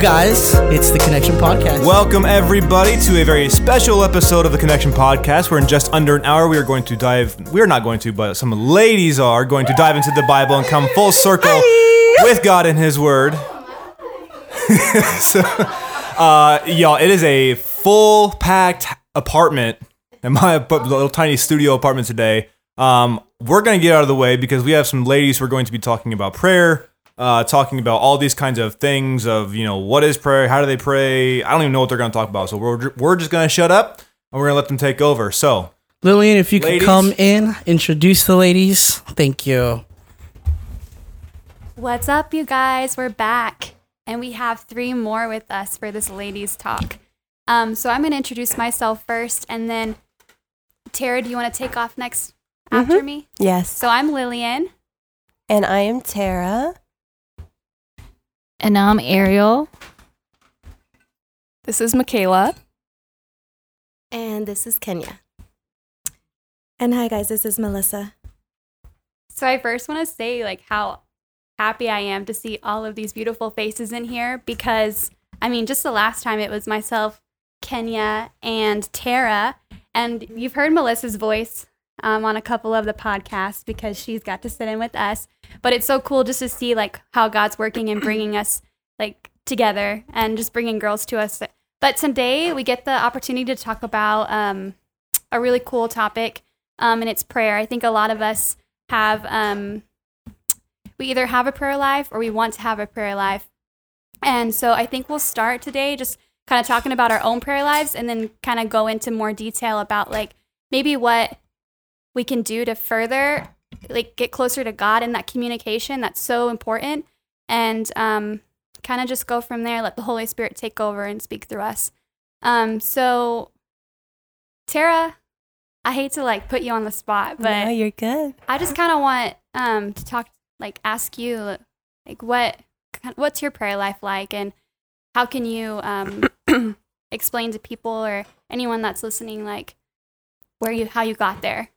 guys. It's the Connection Podcast. Welcome, everybody, to a very special episode of the Connection Podcast. Where in just under an hour, we are going to dive, we're not going to, but some ladies are going to dive into the Bible and come full circle with God and His Word. so, uh, y'all, it is a full packed apartment in my little tiny studio apartment today. Um, we're going to get out of the way because we have some ladies who are going to be talking about prayer, uh, talking about all these kinds of things of, you know, what is prayer? How do they pray? I don't even know what they're going to talk about. So we're, we're just going to shut up and we're going to let them take over. So, Lillian, if you could come in, introduce the ladies. Thank you. What's up, you guys? We're back, and we have three more with us for this ladies' talk. Um, so I'm going to introduce myself first, and then Tara, do you want to take off next after me? Yes. So I'm Lillian. And I am Tara. And I'm Ariel. This is Michaela. And this is Kenya. And hi, guys, this is Melissa. So I first want to say like how happy I am to see all of these beautiful faces in here because I mean just the last time it was myself, Kenya, and Tara, and you've heard Melissa's voice um, on a couple of the podcasts because she's got to sit in with us. But it's so cool just to see like how God's working and bringing us like together and just bringing girls to us. But today we get the opportunity to talk about um, a really cool topic, um, and it's prayer. I think a lot of us have um, we either have a prayer life or we want to have a prayer life. And so I think we'll start today just kind of talking about our own prayer lives and then kind of go into more detail about like maybe what we can do to further like get closer to God in that communication that's so important and um, kind of just go from there let the Holy Spirit take over and speak through us. Um, so Tara, I hate to like put you on the spot, but no, you're good. I just kind of want um to talk like ask you like what what's your prayer life like and how can you um explain to people or anyone that's listening like where you how you got there.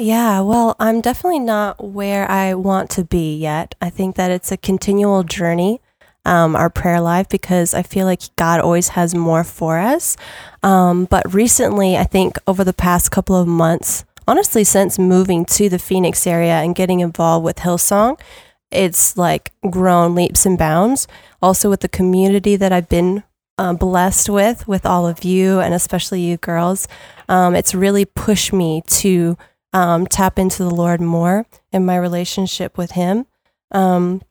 Yeah, well, I'm definitely not where I want to be yet. I think that it's a continual journey, um, our prayer life, because I feel like God always has more for us. Um, but recently, I think over the past couple of months, honestly, since moving to the Phoenix area and getting involved with Hillsong, it's like grown leaps and bounds. Also, with the community that I've been uh, blessed with, with all of you, and especially you girls, um, it's really pushed me to um, tap into the Lord more in my relationship with Him. Um,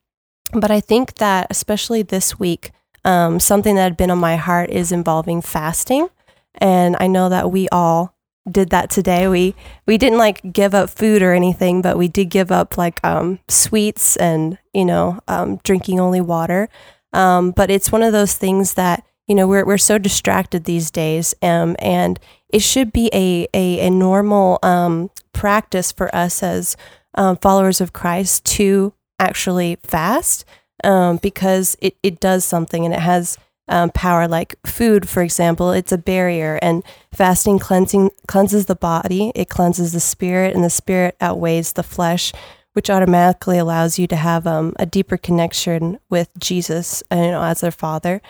but I think that, especially this week, um, something that had been on my heart is involving fasting. And I know that we all did that today. We we didn't like give up food or anything, but we did give up like um, sweets and you know um, drinking only water. Um, but it's one of those things that you know we're we're so distracted these days, um, and it should be a a, a normal um, practice for us as um, followers of Christ to actually fast um, because it, it does something and it has um, power. Like food for example it's a barrier and fasting cleansing cleanses the body. It cleanses the spirit and the spirit outweighs the flesh which automatically allows you to have um, a deeper connection with jesus you know as their father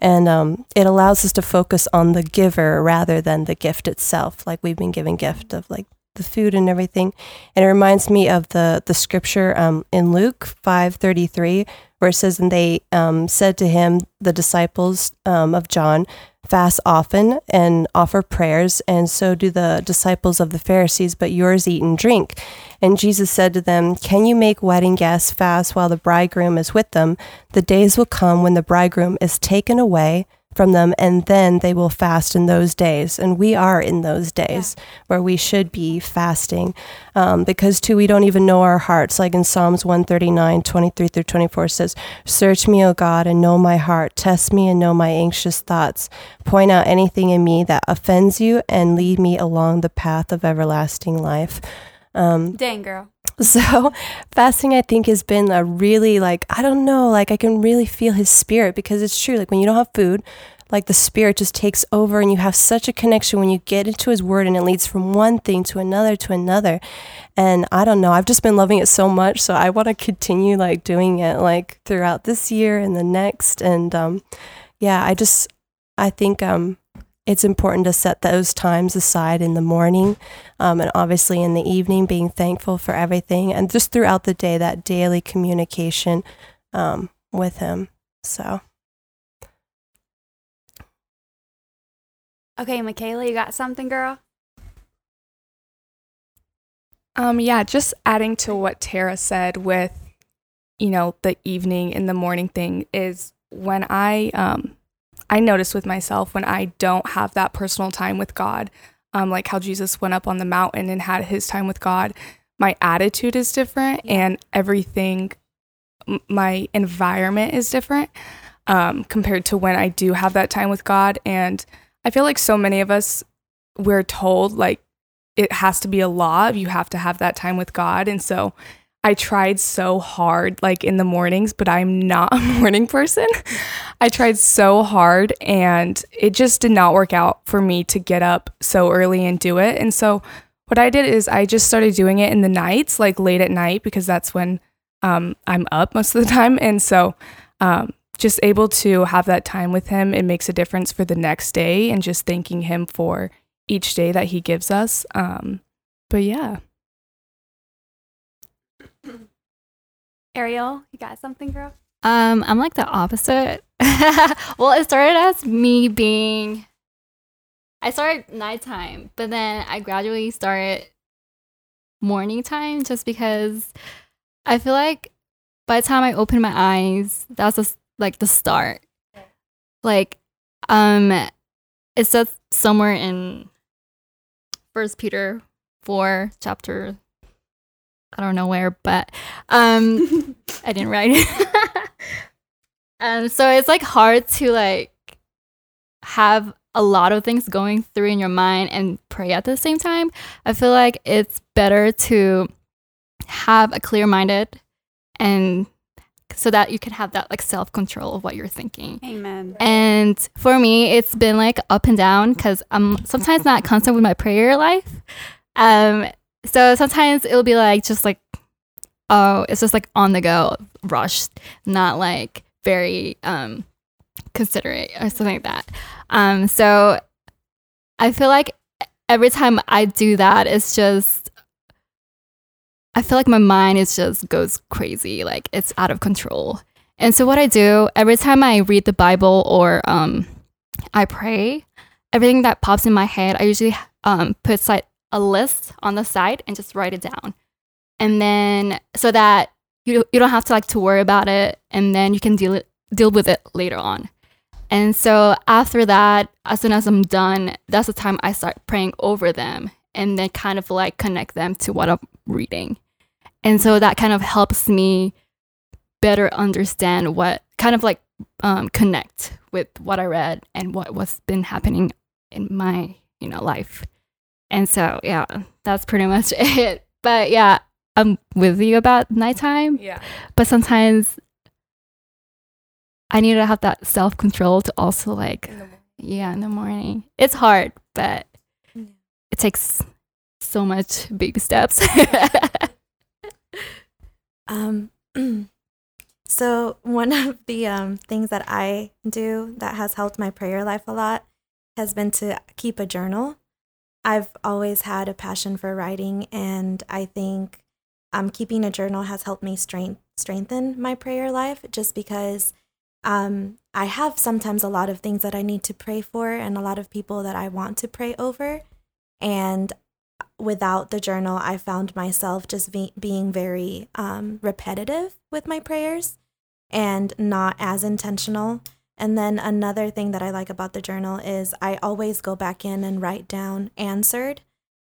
and um, it allows us to focus on the giver rather than the gift itself like we've been given gift of like the food and everything. And it reminds me of the the scripture um, in luke 533 where it says and they um, said to him the disciples um, of john fast often and offer prayers and so do the disciples of the pharisees but yours eat and drink. And jesus said to them can you make wedding guests fast while the bridegroom is with them? The days will come when the bridegroom is taken away from them, and then they will fast in those days. And we are in those days where we should be fasting um, because, too, we don't even know our hearts. Like in Psalms 139, 23 through 24 says, Search me, O God, and know my heart. Test me and know my anxious thoughts. Point out anything in me that offends you and lead me along the path of everlasting life. Um, Dang girl. so fasting i think has been a really like i don't know like i can really feel his spirit because it's true like when you don't have food like the spirit just takes over and you have such a connection when you get into his word and it leads from one thing to another to another. And i don't know i've just been loving it so much so i want to continue like doing it like throughout this year and the next. And um yeah i just i think um it's important to set those times aside in the morning um, and obviously in the evening being thankful for everything and just throughout the day that daily communication um, with him so Okay, Michaela, you got something, girl? Um, yeah, just adding to what Tara said with, you know, the evening and the morning thing is when I um I notice with myself when I don't have that personal time with God, um, like how Jesus went up on the mountain and had his time with God, my attitude is different and everything, m- my environment is different um, compared to when I do have that time with God. And I feel like so many of us, we're told like it has to be a law. You have to have that time with God. And so I tried so hard, like in the mornings, but I'm not a morning person. I tried so hard and it just did not work out for me to get up so early and do it. And so what I did is I just started doing it in the nights, like late at night, because that's when um, I'm up most of the time. And so um, just able to have that time with him, it makes a difference for the next day and just thanking him for each day that he gives us. Um, but yeah. Ariel, you got something, girl? Um, I'm like the opposite. well, it started as me being. I started nighttime, but then I gradually started morning time just because I feel like by the time I open my eyes, that's just like the start. Like, um, it says somewhere in First Peter four, chapter I don't know where, but um I didn't write it. um so it's like hard to like have a lot of things going through in your mind and pray at the same time. I feel like it's better to have a clear minded and so that you can have that like self control of what you're thinking. Amen. And for me, it's been like up and down because I'm sometimes not constant with my prayer life. Um, so sometimes it'll be like just like, oh, it's just like on the go, rushed, not like very um considerate or something like that. Um, so I feel like every time I do that, it's just I feel like my mind is just goes crazy, like it's out of control. And so what I do every time I read the Bible or um, I pray, everything that pops in my head, I usually um, put like a list on the side and just write it down, and then so that you you don't have to like to worry about it, and then you can deal it deal with it later on. And so after that, as soon as I'm done, that's the time I start praying over them and then kind of like connect them to what I'm reading. And so that kind of helps me better understand what kind of like um, connect with what I read and what what's been happening in my you know life. And so yeah, that's pretty much it. But yeah, I'm with you about nighttime. Yeah. But sometimes I need to have that self control to also like yeah in the morning. It's hard, but Yeah. it takes so much baby steps. Um, so one of the um, things that I do that has helped my prayer life a lot has been to keep a journal. I've always had a passion for writing, and I think um, keeping a journal has helped me strength, strengthen my prayer life just because um, I have sometimes a lot of things that I need to pray for and a lot of people that I want to pray over. And without the journal, I found myself just be- being very um, repetitive with my prayers and not as intentional. And then another thing that I like about the journal is I always go back in and write down answered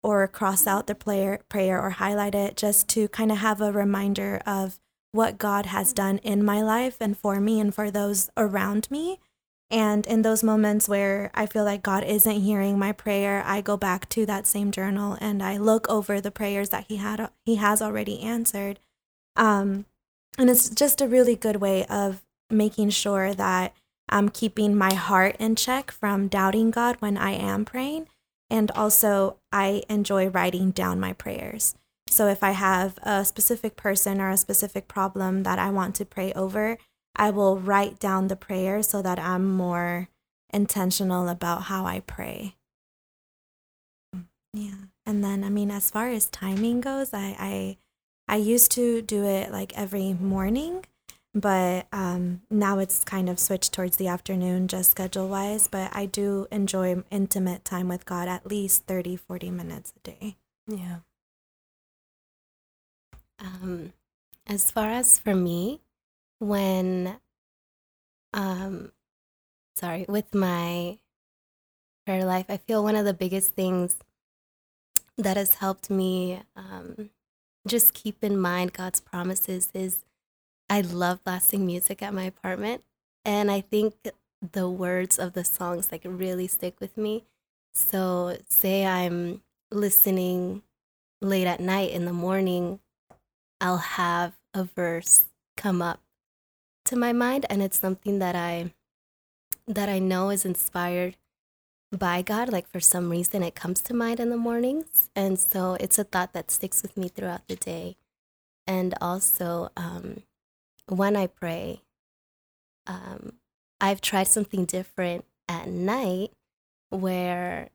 or cross out the prayer, prayer or highlight it just to kind of have a reminder of what God has done in my life and for me and for those around me. And in those moments where I feel like God isn't hearing my prayer, I go back to that same journal and I look over the prayers that He had He has already answered. Um, and it's just a really good way of making sure that I'm keeping my heart in check from doubting God when I am praying. And also, I enjoy writing down my prayers. So if I have a specific person or a specific problem that I want to pray over, I will write down the prayer so that I'm more intentional about how I pray. Yeah. And then I mean as far as timing goes, I I, I used to do it like every morning, but um, now it's kind of switched towards the afternoon just schedule wise, but I do enjoy intimate time with God at least 30 40 minutes a day. Yeah. Um, as far as for me, when, um, sorry, with my prayer life, I feel one of the biggest things that has helped me um, just keep in mind God's promises is I love blasting music at my apartment. And I think the words of the songs like really stick with me. So, say I'm listening late at night in the morning, I'll have a verse come up to my mind and it's something that I that I know is inspired by God like for some reason it comes to mind in the mornings and so it's a thought that sticks with me throughout the day and also um, when I pray um, I've tried something different at night where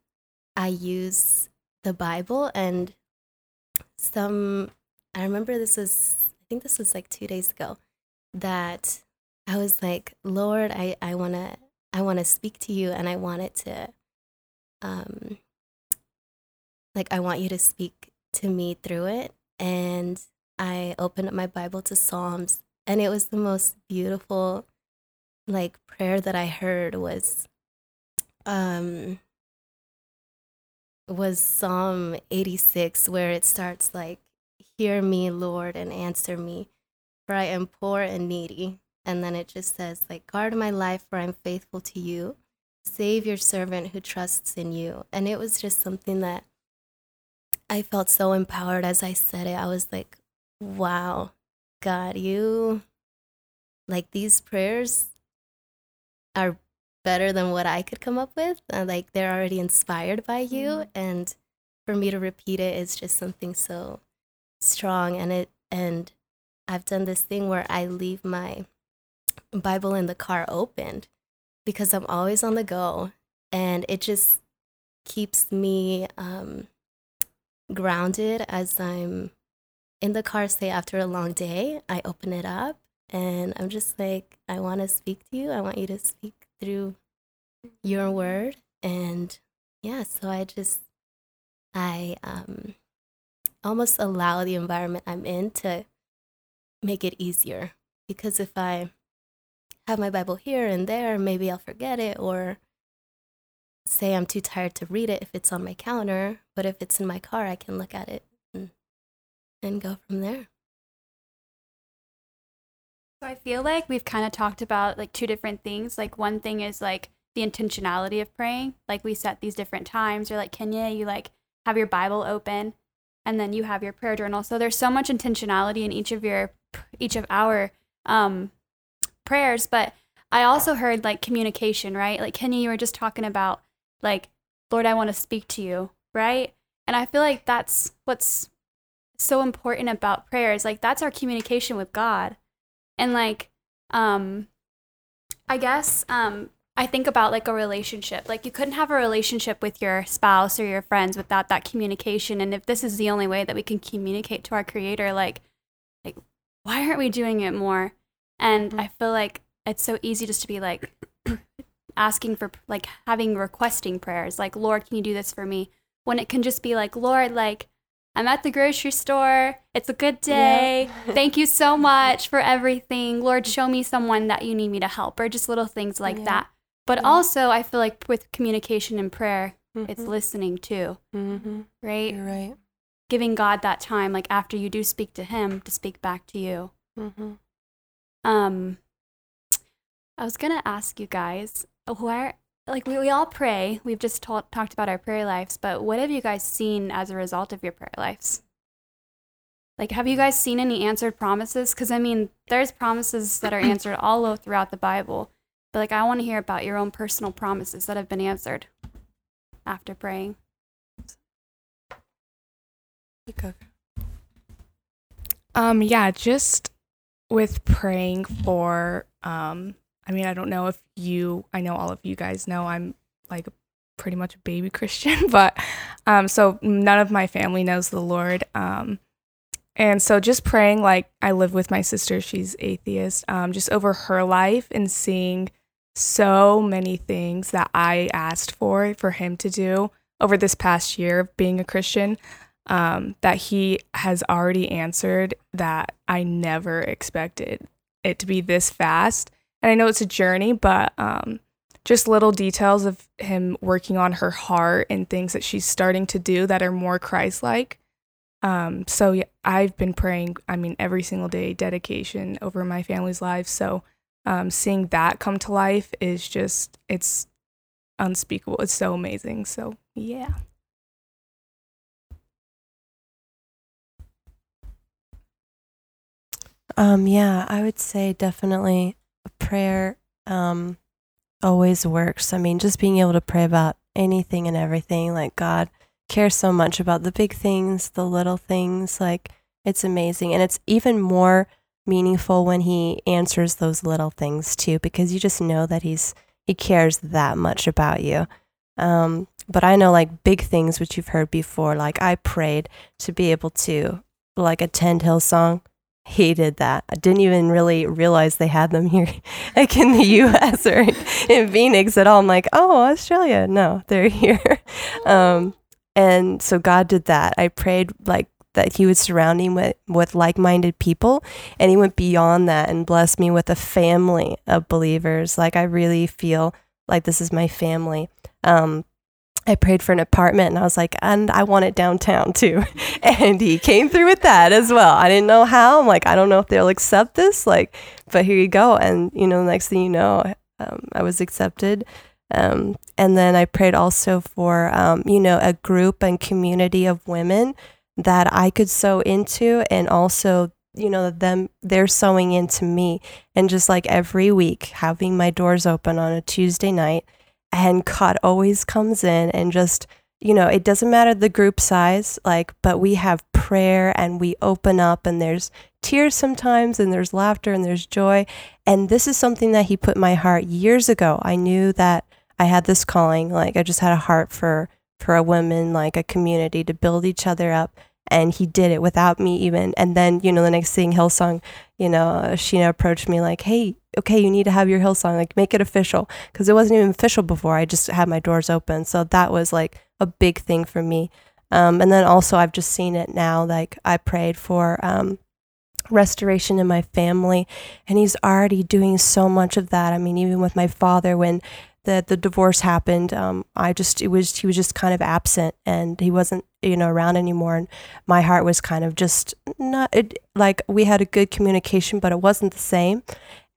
I use the Bible and some I remember this was I think this was like 2 days ago that I was like Lord I I want to I want to speak to you and I want it to um like I want you to speak to me through it. And I opened up my Bible to Psalms and it was the most beautiful like prayer that I heard was um was Psalm 86 where it starts like hear me Lord and answer me for I am poor and needy. And then it just says like guard my life for I'm faithful to you. Save your servant who trusts in you. And it was just something that I felt so empowered as I said it. I was like wow God you like these prayers are better than what I could come up with. Uh, like they're already inspired by you, mm-hmm. and for me to repeat it is just something so strong. And it and I've done this thing where I leave my Bible in the car opened because I'm always on the go, and it just keeps me um, grounded as I'm in the car. Say after a long day, I open it up and I'm just like, I want to speak to you. I want you to speak through your word. And yeah, so I just, I um, almost allow the environment I'm in to make it easier. Because if I have my Bible here and there, maybe I'll forget it or say I'm too tired to read it if it's on my counter. But if it's in my car, I can look at it and, go from there. So I feel like we've kind of talked about like two different things. Like one thing is like the intentionality of praying. Like we set these different times, or like Kenya, you like have your Bible open and then you have your prayer journal. So there's so much intentionality in each of your each of our um prayers, but I also heard like communication, right? Like Kenya, you were just talking about like, Lord, I want to speak to you, right? And I feel like that's what's so important about prayers. Like that's our communication with God and like um i guess um i think about like a relationship like you couldn't have a relationship with your spouse or your friends without that communication and if this is the only way that we can communicate to our creator like like why aren't we doing it more and mm-hmm. i feel like it's so easy just to be like asking for like having requesting prayers like lord can you do this for me when it can just be like lord like I'm at the grocery store. It's a good day. Yeah. Thank you so much for everything. Lord, show me someone that you need me to help, or just little things like yeah. that. But yeah. also, I feel like with communication and prayer, mm-hmm. it's listening too. Mm-hmm. Right? You're right. Giving God that time, like after you do speak to Him, to speak back to you. Mm-hmm. Um, I was gonna ask you guys, where like we, we all pray. We've just talked talked about our prayer lives, but what have you guys seen as a result of your prayer lives? Like, have you guys seen any answered promises? Because I mean, there's promises that are answered all throughout the Bible, But like I want to hear about your own personal promises that have been answered after praying. Um, yeah, just with praying for um I mean, I don't know if you I know all of you guys know I'm like pretty much a baby Christian, but um so none of my family knows the Lord. Um and so just praying like I live with my sister, she's atheist, um just over her life and seeing so many things that I asked for for him to do over this past year of being a Christian um, that he has already answered that I never expected it to be this fast. And I know it's a journey, but um, just little details of him working on her heart and things that she's starting to do that are more Christ like. Um, so yeah, I've been praying, I mean, every single day, dedication over my family's lives. So um, seeing that come to life is just, it's unspeakable. It's so amazing. So yeah. Um, yeah, I would say definitely prayer um, always works. I mean, just being able to pray about anything and everything, like God cares so much about the big things, the little things, like it's amazing. And it's even more meaningful when he answers those little things too, because you just know that he's he cares that much about you. Um, but I know like big things which you've heard before, like I prayed to be able to like attend Hillsong hated that. I didn't even really realize they had them here, like in the U.S. or in Phoenix at all. I'm like, oh, Australia. No, they're here. Um, and so God did that. I prayed like that He would surround me with with like minded people, and He went beyond that and blessed me with a family of believers. Like I really feel like this is my family. Um, I prayed for an apartment and I was like, and I want it downtown too. And he came through with that as well. I didn't know how. I'm like, I don't know if they'll accept this. Like, but here you go. And, you know, next thing you know, um, I was accepted. Um, and then I prayed also for, um, you know, a group and community of women that I could sow into and also you know them they're sowing into me and just like every week having my doors open on a tuesday night and God always comes in and just, you know, it doesn't matter the group size, like, but we have prayer and we open up and there's tears sometimes and there's laughter and there's joy. And this is something that He put in my heart years ago. I knew that I had this calling, like, I just had a heart for for a woman, like a community to build each other up. And he did it without me even. And then, you know, the next thing, Hillsong, you know, Sheena approached me like, hey, okay, you need to have your Hillsong, like make it official. Because it wasn't even official before. I just had my doors open. So that was like a big thing for me. Um, and then also, I've just seen it now. Like, I prayed for um, restoration in my family, and he's already doing so much of that. I mean, even with my father, when the the divorce happened, um, I just it was he was just kind of absent and he wasn't you know around anymore, and my heart was kind of just not it, like we had a good communication, but it wasn't the same.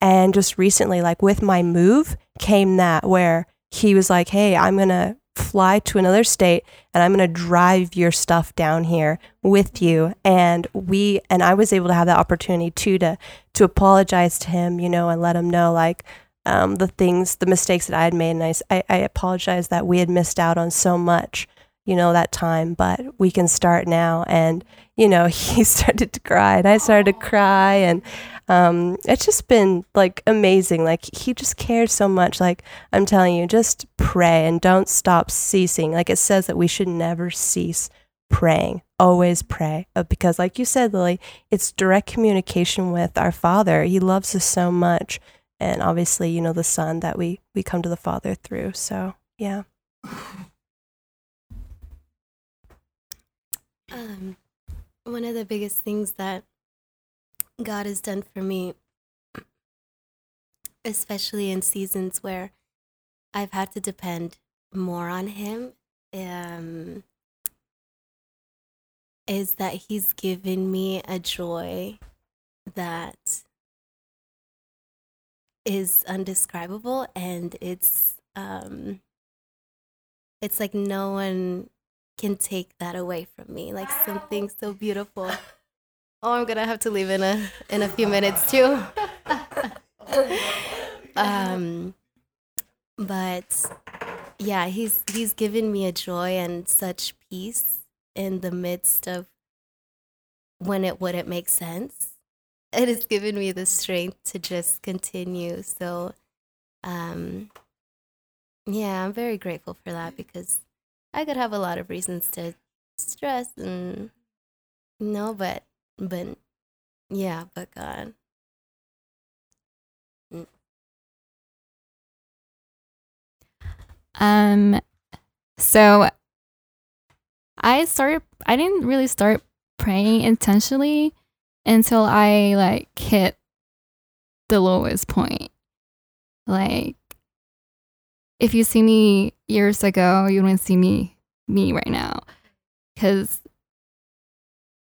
And just recently, like with my move, came that where he was like, "Hey, I'm gonna fly to another state and I'm going to drive your stuff down here with you. And we, and I was able to have that opportunity too to, to apologize to him, you know, and let him know like, um, the things, the mistakes that I had made. And I, I, apologize that we had missed out on so much, you know, that time, but we can start now. And, you know, he started to cry and I started to cry. And um, it's just been like amazing. Like he just cares so much. Like I'm telling you, just pray and don't stop ceasing. Like it says that we should never cease praying. Always pray. Uh, Because, like you said, Lily, it's direct communication with our Father. He loves us so much and obviously you know the son that we we come to the father through so yeah. Um, one of the biggest things that God has done for me, especially in seasons where I've had to depend more on Him, um, is that He's given me a joy that is undescribable and it's um it's like no one can take that away from me like something so beautiful oh i'm gonna have to leave in a in a few minutes too um but yeah, he's he's given me a joy and such peace in the midst of when it wouldn't make sense. It has given me the strength to just continue. So um yeah, I'm very grateful for that because I could have a lot of reasons to stress and no, but but yeah, but God. Um, so I started. I didn't really start praying intentionally until I like hit the lowest point. Like, if you see me years ago, you wouldn't see me me right now, because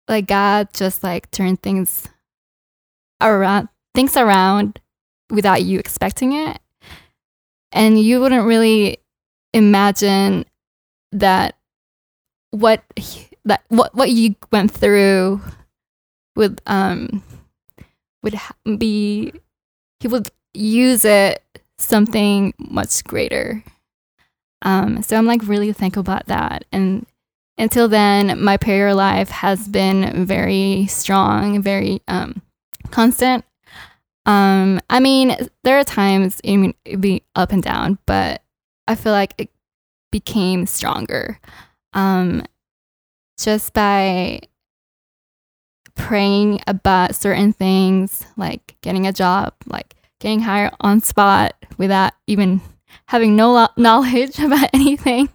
like God just like turned things around things around without you expecting it, and you wouldn't really imagine that what he- that what what you went through would um would be he would use it something much greater. Um so i'm like really thankful about that. And until then my prayer life has been very strong very um constant. Um i mean there are times i mean it'd be up and down but I feel like it became stronger. Um, just by praying about certain things, like getting a job, like getting hired on spot without even having no lo- knowledge about anything.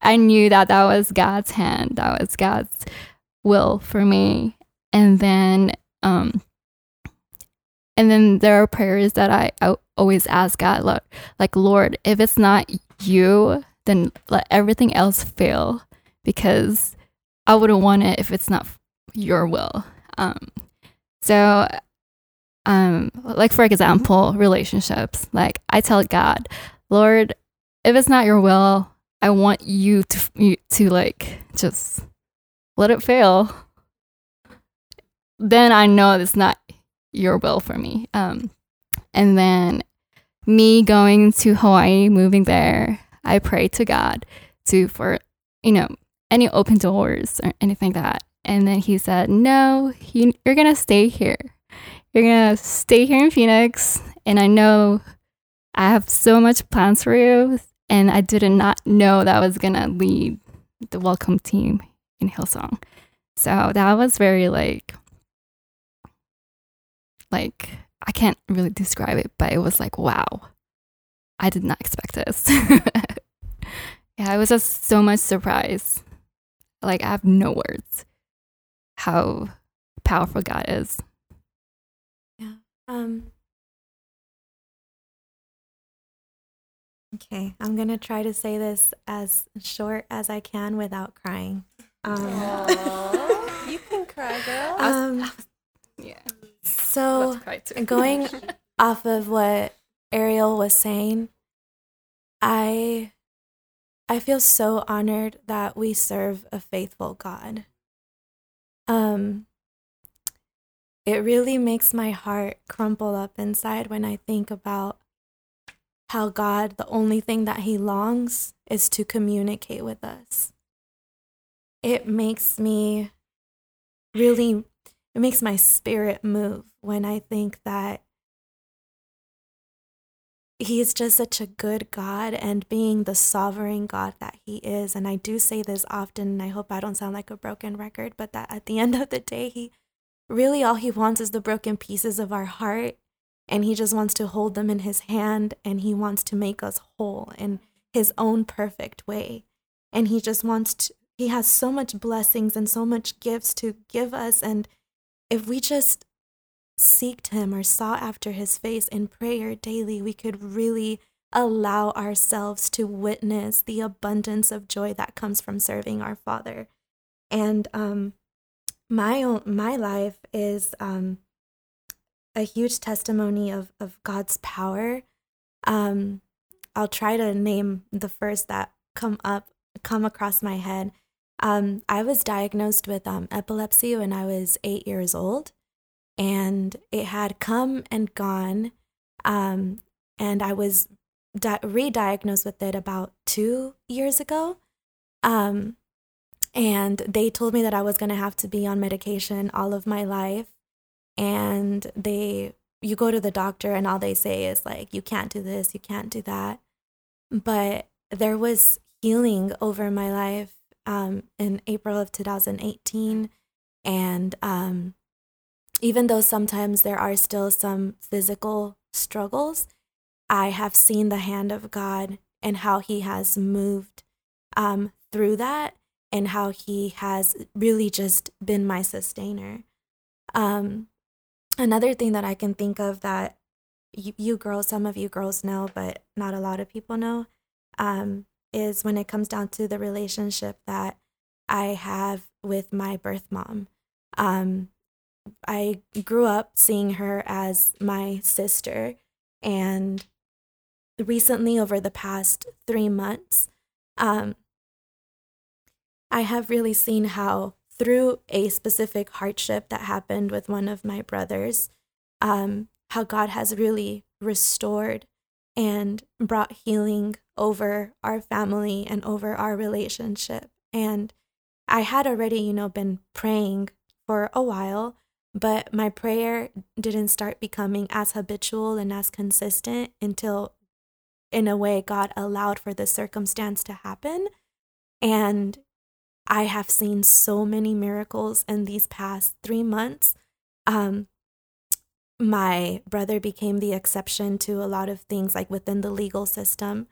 I knew that that was God's hand, that was God's will for me. And then, um, and then there are prayers that I, I always ask God, like, Lord, if it's not you, then let everything else fail because I wouldn't want it if it's not your will. Um, so, um, like for example, relationships. Like I tell God, Lord, if it's not your will, I want you to you, to like just let it fail. Then I know it's not your will for me. Um, and then me going to Hawaii, moving there, I pray to God to for you know any open doors or anything like that. And then he said, "No, you, you're gonna stay here. You're gonna stay here in Phoenix, and I know I have so much plans for you." And I did not know that I was gonna lead the welcome team in Hillsong. So that was very like like I can't really describe it, but it was like wow. I did not expect this. yeah, it was just so much surprise. Like I have no words how powerful God is. Yeah. Um. Okay, I'm gonna try to say this as short as I can without crying. Um, you can cry, girl. um Yeah. so going off of what Ariel was saying, I I feel so honored that we serve a faithful God. Um it really makes my heart crumple up inside when I think about how God, the only thing that he longs is to communicate with us. It makes me really it makes my spirit move when I think that he is just such a good God and being the sovereign God that he is. And I do say this often, and I hope I don't sound like a broken record, but that at the end of the day, he really all he wants is the broken pieces of our heart. And he just wants to hold them in his hand and he wants to make us whole in his own perfect way. And he just wants to, he has so much blessings and so much gifts to give us. And if we just seeked him or sought after his face in prayer daily, we could really allow ourselves to witness the abundance of joy that comes from serving our Father. And um, my own, my life is um, a huge testimony of of God's power. Um, I'll try to name the first that come up come across my head. Um, I was diagnosed with um, epilepsy when I was eight years old and it had come and gone. Um, and I was di- re-diagnosed with it about two years ago. Um, and they told me that I was going to have to be on medication all of my life. And they, you go to the doctor, and all they say is like, you can't do this, you can't do that. But there was healing over my life um, in April of 2018. And um, even though sometimes there are still some physical struggles, I have seen the hand of God and how He has moved um, through that and how He has really just been my sustainer. Um, another thing that I can think of that you, you girls, some of you girls know, but not a lot of people know, um, is when it comes down to the relationship that I have with my birth mom. Um, I grew up seeing her as my sister, and recently, over the past three months, um, I have really seen how, through a specific hardship that happened with one of my brothers, um, how God has really restored and brought healing over our family and over our relationship. And I had already, you know, been praying for a while, but my prayer didn't start becoming as habitual and as consistent until, in a way, God allowed for the circumstance to happen. And I have seen so many miracles in these past three months. Um, my brother became the exception to a lot of things, like within the legal system.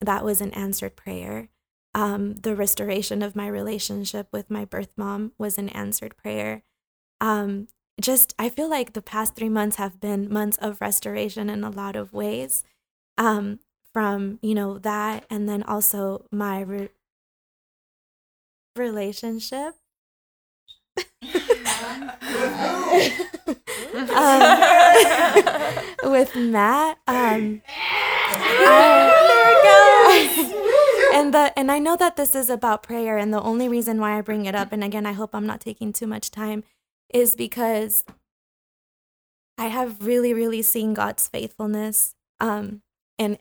That was an answered prayer. Um, the restoration of my relationship with my birth mom was an answered prayer. Um, just, I feel like the past three months have been months of restoration in a lot of ways. Um, from, you know, that, and then also my re- relationship. um, with Matt. Um, I- and the and I know that this is about prayer, and the only reason why I bring it up, and again, I hope I'm not taking too much time, is because I have really, really seen God's faithfulness um, in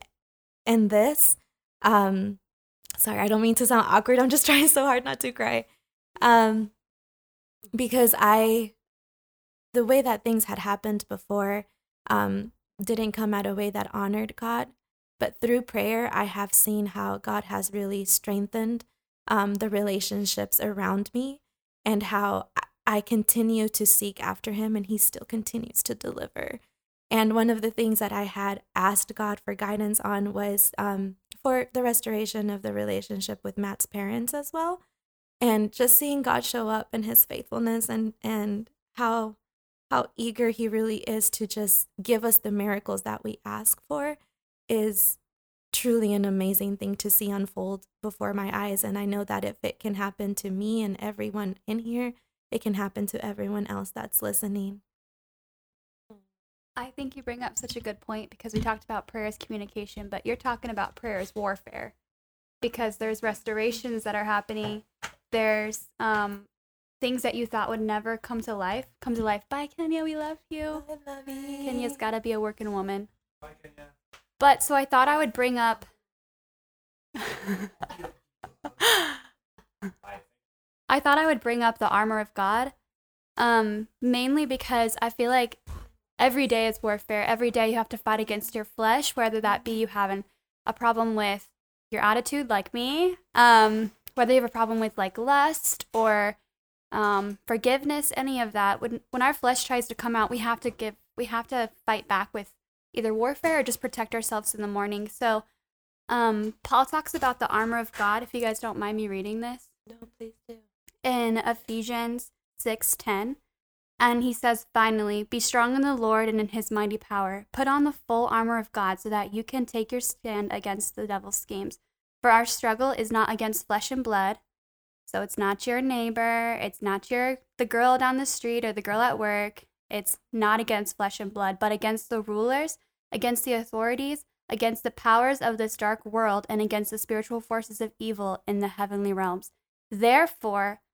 in this. Um, sorry, I don't mean to sound awkward. I'm just trying so hard not to cry. Um, because I, the way that things had happened before, um, didn't come out a way that honored God. But through prayer, I have seen how God has really strengthened um, the relationships around me and how I- continue to seek after Him and He still continues to deliver. And one of the things that I had asked God for guidance on was um, for the restoration of the relationship with Matt's parents as well. And just seeing God show up in his faithfulness and, and how how eager he really is to just give us the miracles that we ask for is truly an amazing thing to see unfold before my eyes. And I know that if it can happen to me and everyone in here, it can happen to everyone else that's listening. I think you bring up such a good point because we talked about prayer as communication, but you're talking about prayer as warfare because there's restorations that are happening. There's um, things that you thought would never come to life come to life. Bye, Kenya. We love you. Kenya's got to be a working woman. But so I thought I would bring up. I thought I would bring up the armor of God, um, mainly because I feel like every day is warfare. Every day you have to fight against your flesh, whether that be you having a problem with your attitude, like me, um, whether you have a problem with like lust or um, forgiveness, any of that. When when our flesh tries to come out, we have to give, we have to fight back with either warfare or just protect ourselves in the morning. So, um, Paul talks about the armor of God. If you guys don't mind me reading this No, please do. In Ephesians 6:10. And he says finally, be strong in the Lord and in his mighty power. Put on the full armor of God so that you can take your stand against the devil's schemes. For our struggle is not against flesh and blood. So it's not your neighbor, it's not your the girl down the street or the girl at work. It's not against flesh and blood, but against the rulers, against the authorities, against the powers of this dark world, and against the spiritual forces of evil in the heavenly realms. Therefore,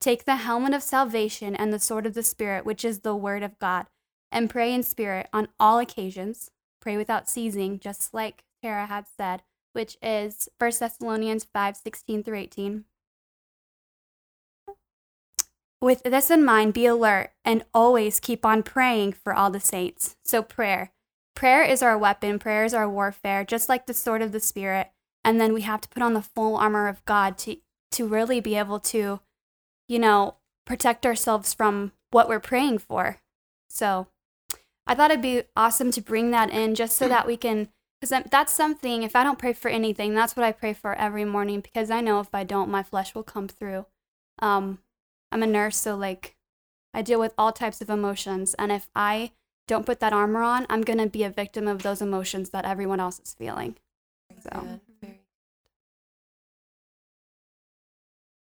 Take the helmet of salvation and the sword of the Spirit, which is the word of God, and pray in spirit on all occasions. Pray without ceasing, just like Tara had said, which is 1 Thessalonians 5 16 through 18. With this in mind, be alert and always keep on praying for all the saints. So, prayer. Prayer is our weapon, prayer is our warfare, just like the sword of the Spirit. And then we have to put on the full armor of God to, to really be able to, you know, protect ourselves from what we're praying for. So, I thought it'd be awesome to bring that in just so that we can, because that's something, if I don't pray for anything, that's what I pray for every morning because I know if I don't, my flesh will come through. Um, I'm a nurse, so like I deal with all types of emotions. And if I don't put that armor on, I'm going to be a victim of those emotions that everyone else is feeling. So,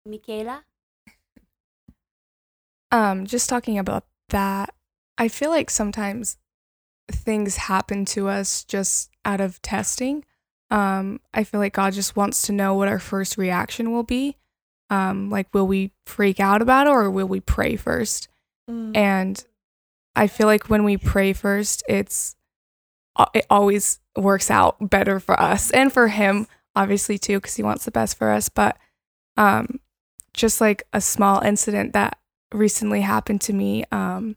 Michaela? Um, just talking about that, I feel like sometimes things happen to us just out of testing. Um, I feel like God just wants to know what our first reaction will be. Um, like, will we freak out about it or will we pray first? Mm. And I feel like when we pray first, it's uh, it always works out better for us and for him, obviously too, because he wants the best for us. But um, just like a small incident that recently happened to me. Um,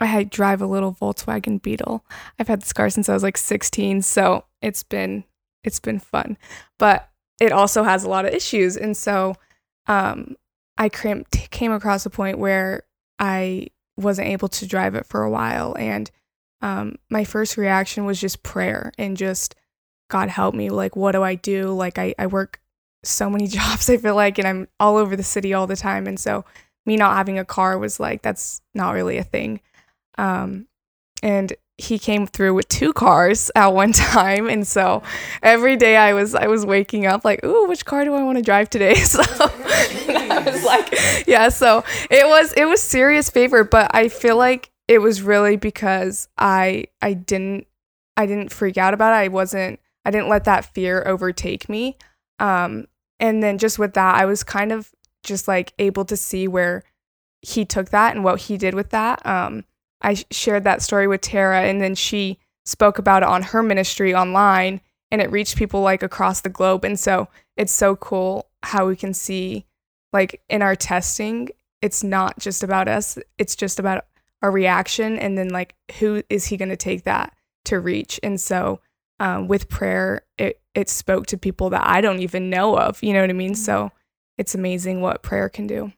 I had drive a little Volkswagen Beetle. I've had this car since I was like 16, so it's been it's been fun. But it also has a lot of issues, and so um, I cram- came across a point where I wasn't able to drive it for a while, and um, my first reaction was just prayer and just God help me. Like, what do I do? Like, I, I work so many jobs, I feel like, and I'm all over the city all the time. And so, me not having a car was like, that's not really a thing. Um, and he came through with two cars at one time. And so, every day I was, I was waking up like, ooh, which car do I want to drive today? So, I was like, yeah. So it was, it was serious favor, but I feel like it was really because I, I didn't, I didn't freak out about it. I wasn't, I didn't let that fear overtake me. Um, and then just with that, I was kind of just like able to see where he took that and what he did with that. Um, I sh- shared that story with Tara, and then she spoke about it on her ministry online, and it reached people like across the globe. And so it's so cool how we can see, like in our testing, it's not just about us; it's just about our reaction, and then like who is he going to take that to reach? And so um, with prayer, it it spoke to people that I don't even know of. You know what I mean? So it's amazing what prayer can do.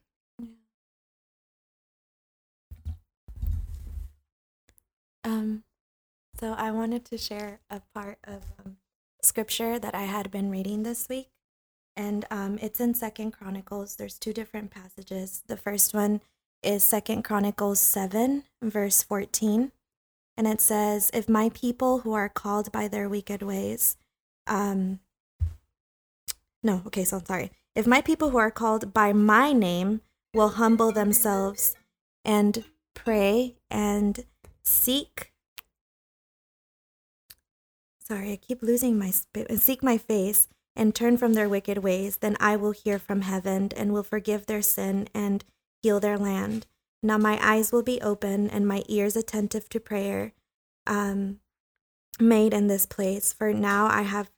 Um, so I wanted to share a part of um, scripture that I had been reading this week, and um, it's in Second Chronicles. There's two different passages. The first one is Second Chronicles seven, verse fourteen, and it says, "If my people who are called by their wicked ways, um, no, okay, so I'm sorry. If my people who are called by my name will humble themselves and pray and seek sorry i keep losing my seek my face and turn from their wicked ways then i will hear from heaven and will forgive their sin and heal their land. Now my eyes will be open and my ears attentive to prayer um, made in this place for now i have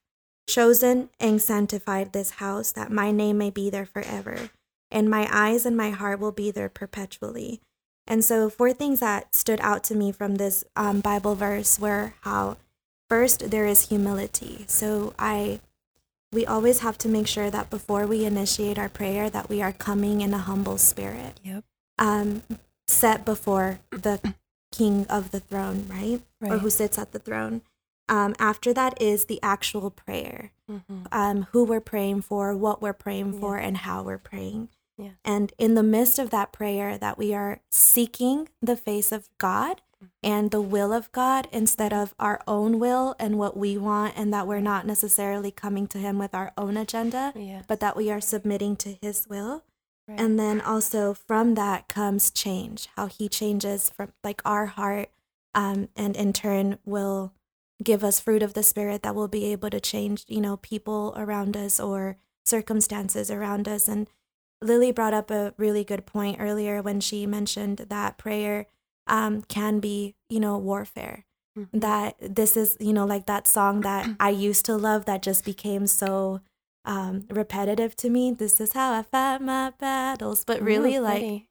chosen and sanctified this house that my name may be there forever and my eyes and my heart will be there perpetually and so, four things that stood out to me from this um, Bible verse were how first there is humility. So, I we always have to make sure that before we initiate our prayer, that we are coming in a humble spirit, Yep. um, set before the King of the throne, right, or who sits at the throne. Um, after that is the actual prayer, Mhm. um, who we're praying for, what we're praying Yeah. for, and how we're praying. Yeah. And in the midst of that prayer, that we are seeking the face of God, and the will of God instead of our own will and what we want, and that we're not necessarily coming to Him with our own agenda, Yeah. but that we are submitting to His will. Right. And then also from that comes change, how He changes from like our heart, um, and in turn will give us fruit of the Spirit that will be able to change, you know, people around us or circumstances around us. And Lily brought up a really good point earlier when she mentioned that prayer um, can be, you know, warfare. Mhm. That this is, you know, like that song that I used to love that just became so um, repetitive to me. This is how I fight my battles. But really, Ooh, like,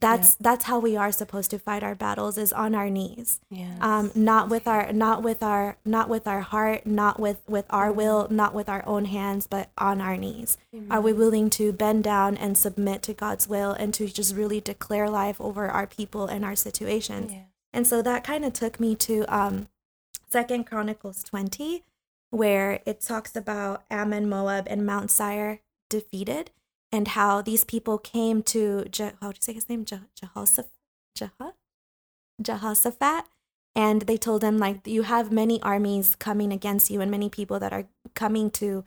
that's that's how we are supposed to fight our battles is on our knees. Yeah. um not with our not with our not with our heart not with with our will not with our own hands but on our knees. Are we willing to bend down and submit to god's will and to just really declare life over our people and our situations Yeah. and so that kind of took me to um second chronicles 20 where it talks about ammon moab and mount Seir defeated and how these people came to Je- how do you say his name? Je- jehoshaphat Jeho- jehoshaphat. And they told him like you have many armies coming against you and many people that are coming to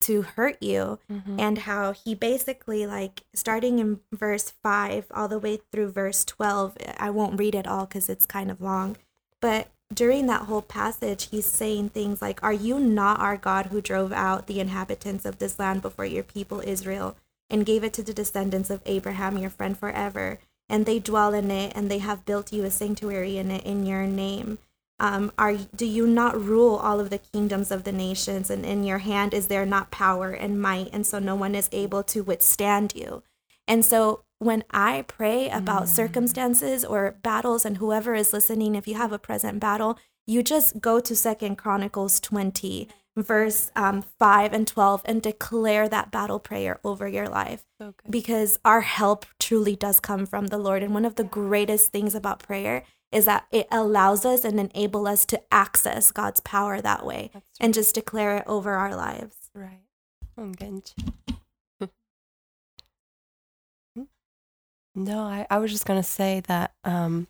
to hurt you. Mhm. and how he basically like starting in verse 5 all the way through verse 12 i won't read it all because it's kind of long but during that whole passage he's saying things like are you not our god who drove out the inhabitants of this land before your people israel and gave it to the descendants of abraham your friend forever. And they dwell in it and they have built you a sanctuary in it in your name. Um, are do you not rule all of the kingdoms of the nations? And in your hand is there not power and might and so no one is able to withstand you. And so when i pray about circumstances or battles and whoever is listening if you have a present battle you just go to second chronicles 20 verse um, 5 and 12 and declare that battle prayer over your life good. because our help truly does come from the Lord. And one of the greatest things about prayer is that it allows us and enable us to access God's power that way That's and just declare it over our lives. Right. I'm no, I, I was just gonna say that um,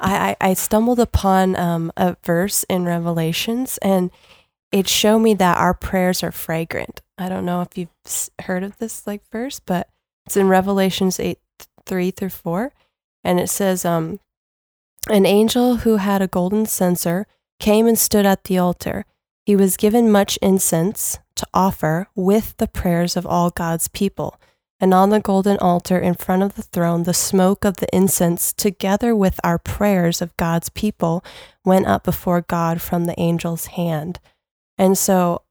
I, I I stumbled upon um a verse in Revelations and it showed me that our prayers are fragrant. I don't know if you've heard of this like verse, but it's in Revelations eight three through four, and it says um, an angel who had a golden censer came and stood at the altar. He was given much incense to offer with the prayers of all God's people. And on the golden altar in front of the throne, the smoke of the incense, together with our prayers of God's people, went up before God from the angel's hand. And so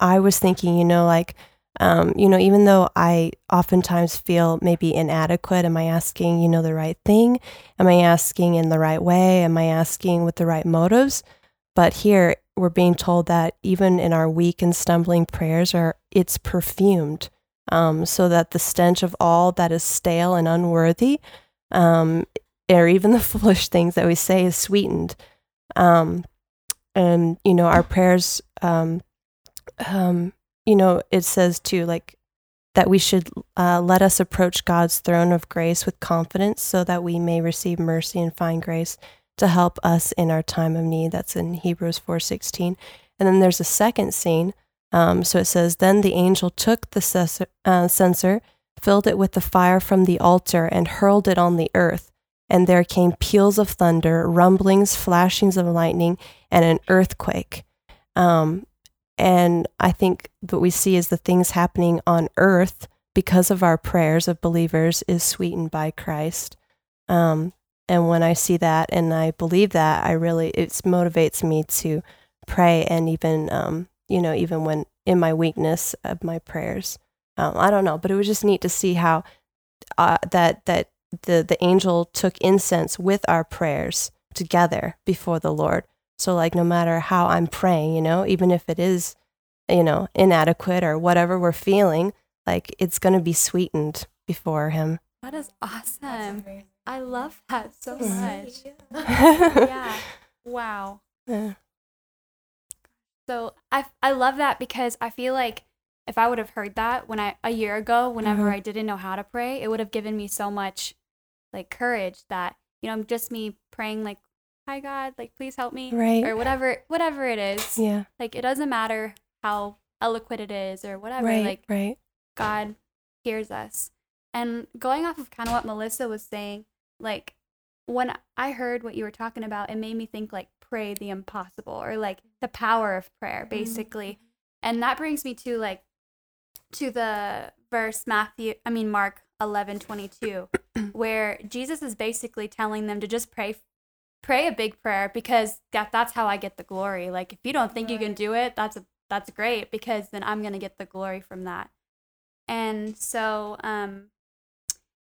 I was thinking, you know, like, um, you know, even though I oftentimes feel maybe inadequate, am I asking, you know, the right thing? Am I asking in the right way? Am I asking with the right motives? But here we're being told that even in our weak and stumbling prayers, are it's perfumed, um, so that the stench of all that is stale and unworthy, um, or even the foolish things that we say, is sweetened. Um, and you know, our prayers, um, um, you know, it says too, like that we should uh, let us approach God's throne of grace with confidence, so that we may receive mercy and find grace to help us in our time of need. That's in Hebrews 4:16. And then there's a second scene. Um, so it says, Then the angel took the uh, censer, filled it with the fire from the altar, and hurled it on the earth. And there came peals of thunder, rumblings, flashings of lightning, and an earthquake. Um, and I think what we see is the things happening on earth because of our prayers of believers is sweetened by Christ. Um, and when I see that and I believe that, I really, it motivates me to pray and even, um, you know, even when in my weakness of my prayers. Um, I don't know, but it was just neat to see how uh, that, that the, the angel took incense with our prayers together before the Lord. So, like, no matter how I'm praying, you know, even if it is, you know, inadequate or whatever we're feeling, like, it's going to be sweetened before Him. That is awesome. I love that so much. yeah. Wow. Yeah. So I I love that because I feel like if I would have heard that when I a year ago, whenever Mhm. I didn't know how to pray, it would have given me so much like courage that you know just me praying like "Hi God, like please help me," Right. or whatever, whatever it is. Yeah. Like it doesn't matter how eloquent it is or whatever. Right. Like right. God hears us. And going off of kind of what Melissa was saying, like when I heard what you were talking about, it made me think like pray the impossible or like the power of prayer, mm-hmm. basically. And that brings me to like to the verse Matthew, I mean Mark 11, 22, where Jesus is basically telling them to just pray pray a big prayer because that, that's how I get the glory. Like if you don't think you can do it, that's a, that's great because then I'm going to get the glory from that. And so um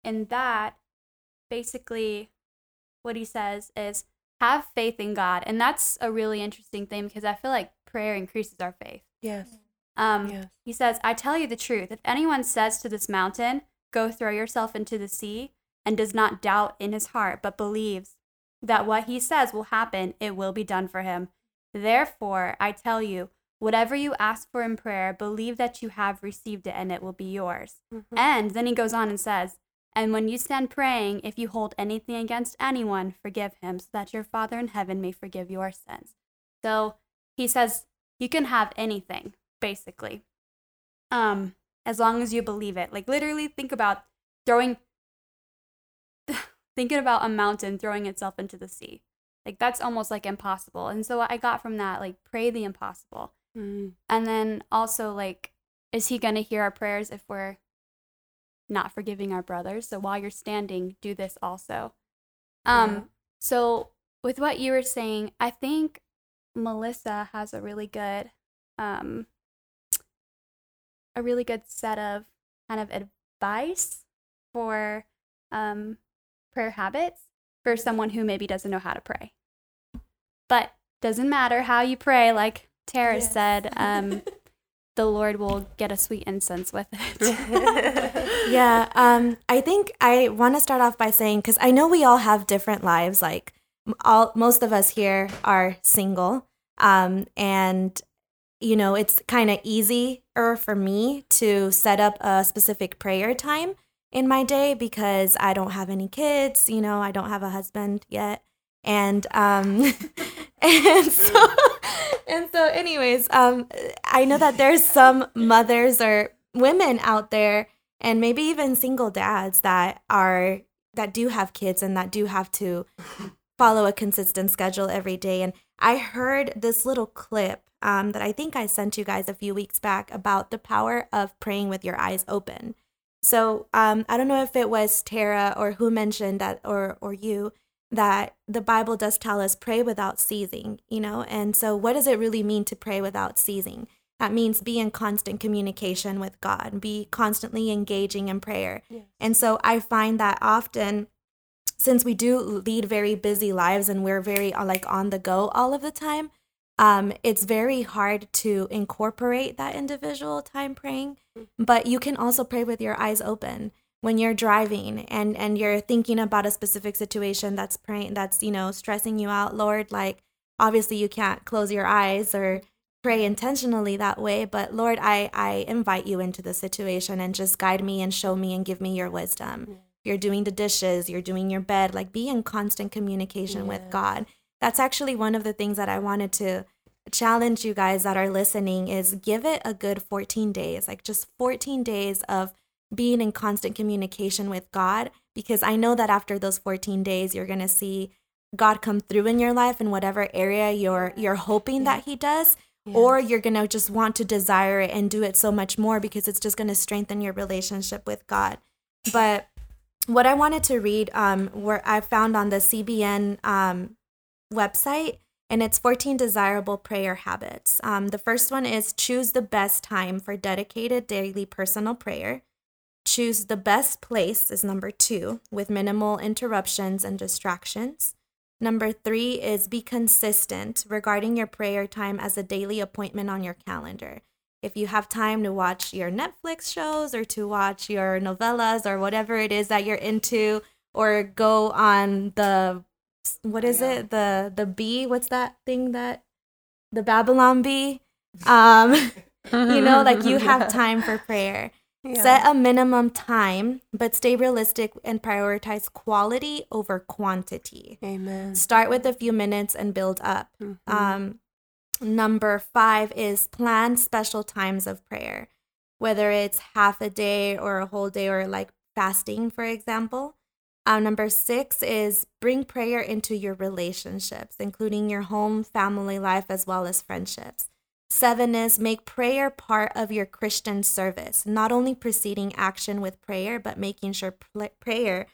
in that basically what he says is have faith in God. And that's a really interesting thing because I feel like prayer increases our faith. Yes. Um, Yes. He says, I tell you the truth. If anyone says to this mountain, Go throw yourself into the sea, and does not doubt in his heart, but believes that what he says will happen, it will be done for him. Therefore, I tell you, whatever you ask for in prayer, believe that you have received it, and it will be yours. And then he goes on and says, And when you stand praying, if you hold anything against anyone, forgive him, so that your Father in heaven may forgive your sins. So he says, You can have anything, basically um as long as you believe it. Like literally think about throwing thinking about a mountain throwing itself into the sea. Like that's almost like impossible. And so i got from that like pray the impossible. Mm. and then also like is he going to hear our prayers if we're not forgiving our brothers? So while you're standing do this also. Um Yeah. so with what you were saying i think melissa has a really good um a really good set of kind of advice for um prayer habits for someone who maybe doesn't know how to pray but doesn't matter how you pray like tara Yes. said um the lord will get a sweet incense with it yeah, um, I think I want to start off by saying because I know we all have different lives. Like all, most of us here are single, um, and you know it's kind of easier for me to set up a specific prayer time in my day because I don't have any kids. You know, I don't have a husband yet, and um, and so and so, anyways, um, I know that there's some mothers or women out there and maybe even single dads that are that do have kids and that do have to follow a consistent schedule every day and i heard this little clip um, that i think i sent you guys a few weeks back about the power of praying with your eyes open. So um, i don't know if it was tara or who mentioned that or or you that the bible does tell us pray without ceasing you know? And so what does it really mean to pray without ceasing? That means be in constant communication with God, be constantly engaging in prayer. And so I find that often, since we do lead very busy lives and we're very uh, like on the go all of the time, um, it's very hard to incorporate that individual time praying. But you can also pray with your eyes open when you're driving and and you're thinking about a specific situation that's praying that's you know stressing you out, Lord. Like obviously you can't close your eyes or pray intentionally that way but lord i i invite you into the situation and just guide me and show me and give me your wisdom you're doing the dishes you're doing your bed like be in constant communication with god that's actually one of the things that i wanted to challenge you guys that are listening is give it a good 14 days like just 14 days of being in constant communication with god because i know that after those 14 days you're going to see god come through in your life in whatever area you're you're hoping that he does or you're going to just want to desire it and do it so much more because it's just going to strengthen your relationship with God. But what I wanted to read, um, where I found on the CBN um, website, and it's 14 desirable prayer habits. Um, the first one is choose the best time for dedicated daily personal prayer. Choose the best place is number two, with minimal interruptions and distractions. Number three is be consistent regarding your prayer time as a daily appointment on your calendar. If you have time to watch your Netflix shows or to watch your novelas or whatever it is that you're into, or go on the what is it the the bee? What's that thing that the Babylon bee? Um, you know, like you have time for prayer. Set a minimum time, but stay realistic and prioritize quality over quantity. Amen. Start with a few minutes and build up. Mm-hmm. Um, number five is plan special times of prayer, whether it's half a day or a whole day or like fasting, for example. Um, number six is bring prayer into your relationships, including your home, family life, as well as friendships. Seven is make prayer part of your Christian service, not only preceding action with prayer, but making sure pl- prayer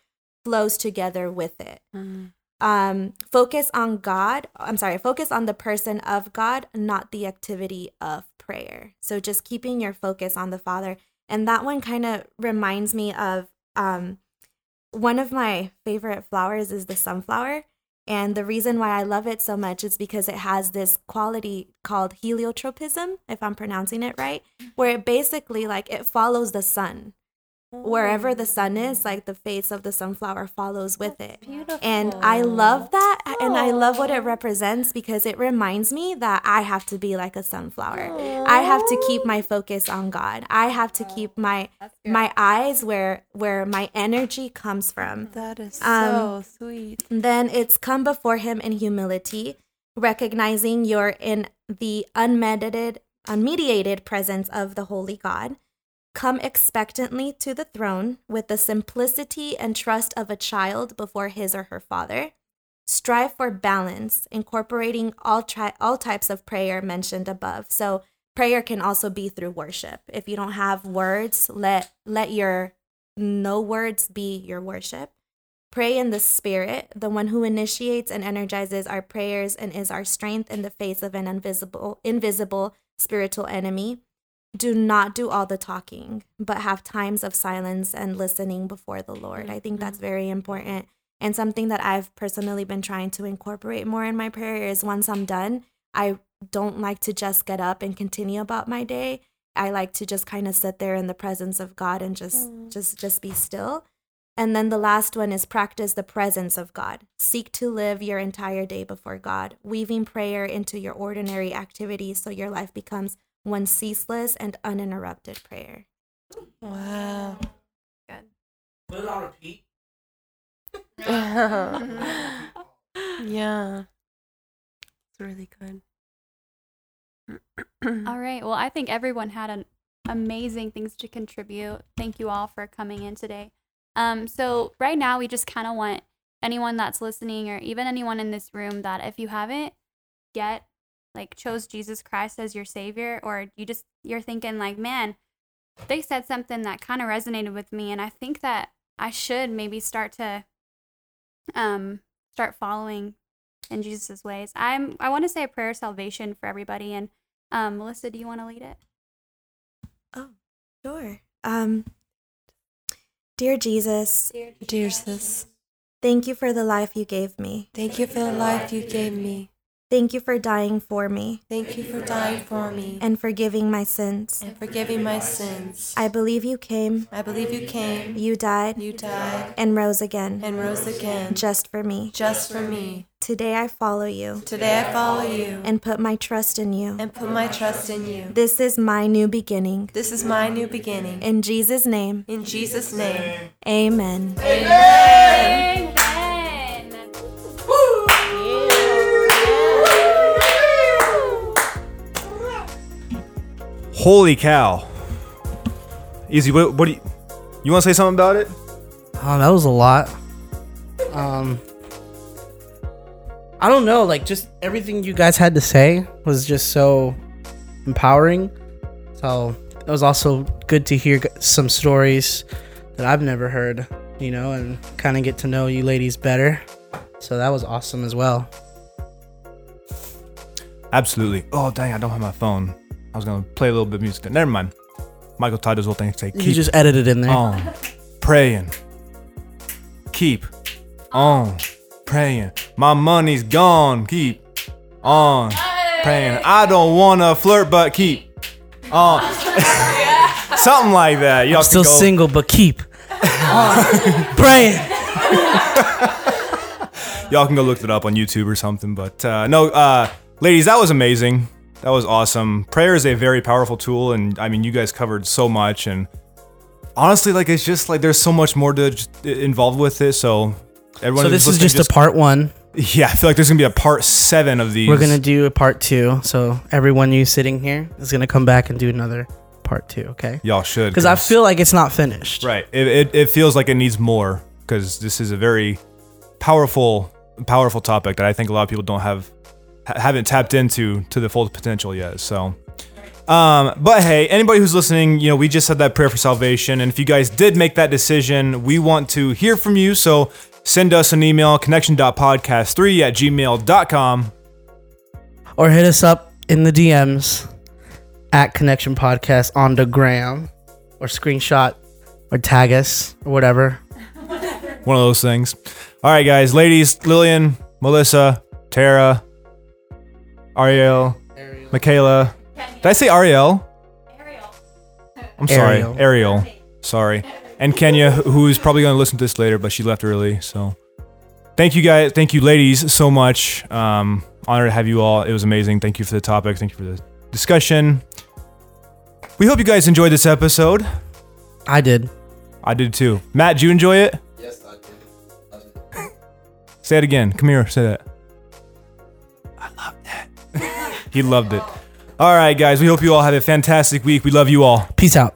flows together with it um, focus on God. I'm sorry, focus on the person of God, not the activity of prayer. So just keeping your focus on the Father. And that one kind of reminds me of um, one of my favorite flowers is the sunflower. And the reason why I love it so much is because it has this quality called heliotropism, if I'm pronouncing it right, where it basically like it follows the sun. Wherever the sun is, like the face of the sunflower follows with it. And I love that. And I love what it represents because it reminds me that I have to be like a sunflower. I have to keep my focus on God. I have to keep my my eyes where where my energy comes from. That is Um, so sweet. Then it's come before him in humility, recognizing you're in the unmediated unmediated presence of the holy God. Come expectantly to the throne with the simplicity and trust of a child before his or her father. Strive for balance, incorporating all tri- all types of prayer mentioned above. So prayer can also be through worship. If you don't have words, let let your no words be your worship. Pray in the Spirit, the one who initiates and energizes our prayers and is our strength in the face of an invisible, invisible spiritual enemy. Do not do all the talking, but have times of silence and listening before the Lord. I think that's mm-hmm. very important. And something that I've personally been trying to incorporate more in my prayer is once I'm done, I don't like to just get up and continue about my day. I like to just kind of sit there in the presence of God and just mm. just just be still. And then the last one is practice the presence of God. Seek to live your entire day before God, weaving prayer into your ordinary activities so your life becomes one ceaseless and uninterrupted prayer. Wow. Good. Put it on repeat. yeah. It's really good. All right. Well, I think everyone had an amazing things to contribute. Thank you all for coming in today. Um, so right now we just kind of want anyone that's listening or even anyone in this room that if you haven't yet like chose Jesus Christ as your savior or you just you're thinking like, man, they said something that kind of resonated with me and I think that I should maybe start to um start following in Jesus' ways. I'm I want to say a prayer of salvation for everybody and um Melissa, do you want to lead it? Oh, sure. Um, dear Jesus, Dear sis, thank you for the life you gave me. thank you for the life you gave me. Thank you for dying for me Thank you for dying for me and forgiving my sins. and forgiving my sins. I believe you came, I believe you came, you died, you died, and rose again and rose again just for me. just for me. Today I follow you Today I follow you and put my trust in you. and put my trust in you. This is my new beginning. This is my new beginning. In Jesus' name, In Jesus' name. amen. Amen. Holy cow. Easy, what, what do you, you want to say something about it? Oh, that was a lot. Um, I don't know. Like, just everything you guys had to say was just so empowering. So it was also good to hear some stories that I've never heard, you know, and kind of get to know you ladies better. So that was awesome as well. Absolutely. Oh, dang, I don't have my phone. I was to play a little bit of music. There. Never mind. Michael Todd does little things say, keep You just edited in there. on praying. Keep on praying. My money's gone. Keep on praying. I don't want to flirt, but keep on. Something like that. Y'all I'm still go- single, but keep on praying. Y'all can go look it up on YouTube or something. But uh, no, uh, ladies, that was amazing. That was awesome. Prayer is a very powerful tool, and I mean, you guys covered so much, and honestly, like it's just like there's so much more to just, involved with it. So everyone. So this is listening, just, a part one. Yeah, I feel like there's gonna be a part seven of these. We're gonna do a part two. So everyone you sitting here is gonna come back and do another part two. Okay? Y'all should Because I feel like it's not finished. right. It, it it feels like it needs more because this is a very powerful powerful topic that I think a lot of people don't have ha- haven't tapped into to the full potential yet. So. Um, but hey, anybody who's listening, you know, we just said that prayer for salvation. And if you guys did make that decision, we want to hear from you. So send us an email, connection.podcast3 at gmail.com. Or hit us up in the DMs at Connection Podcast on the gram, or screenshot, or tag us, or whatever. One of those things. All right, guys, ladies, Lillian, Melissa, Tara, Ariel, Ariel. Michaela. Did I say Ariel? Ariel. I'm sorry, Ariel. Ariel. Sorry. And Kenya, who's probably going to listen to this later, but she left early. So thank you guys. Thank you, ladies, so much. Um, honored to have you all. It was amazing. Thank you for the topic. Thank you for the discussion. We hope you guys enjoyed this episode. I did. I did too. Matt, did you enjoy it? Yes, I did. Say it again. Come here. Say that. He loved it. All right, guys. We hope you all have a fantastic week. We love you all. Peace out.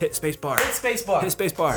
Hit space bar. Spacebar. Hit space bar.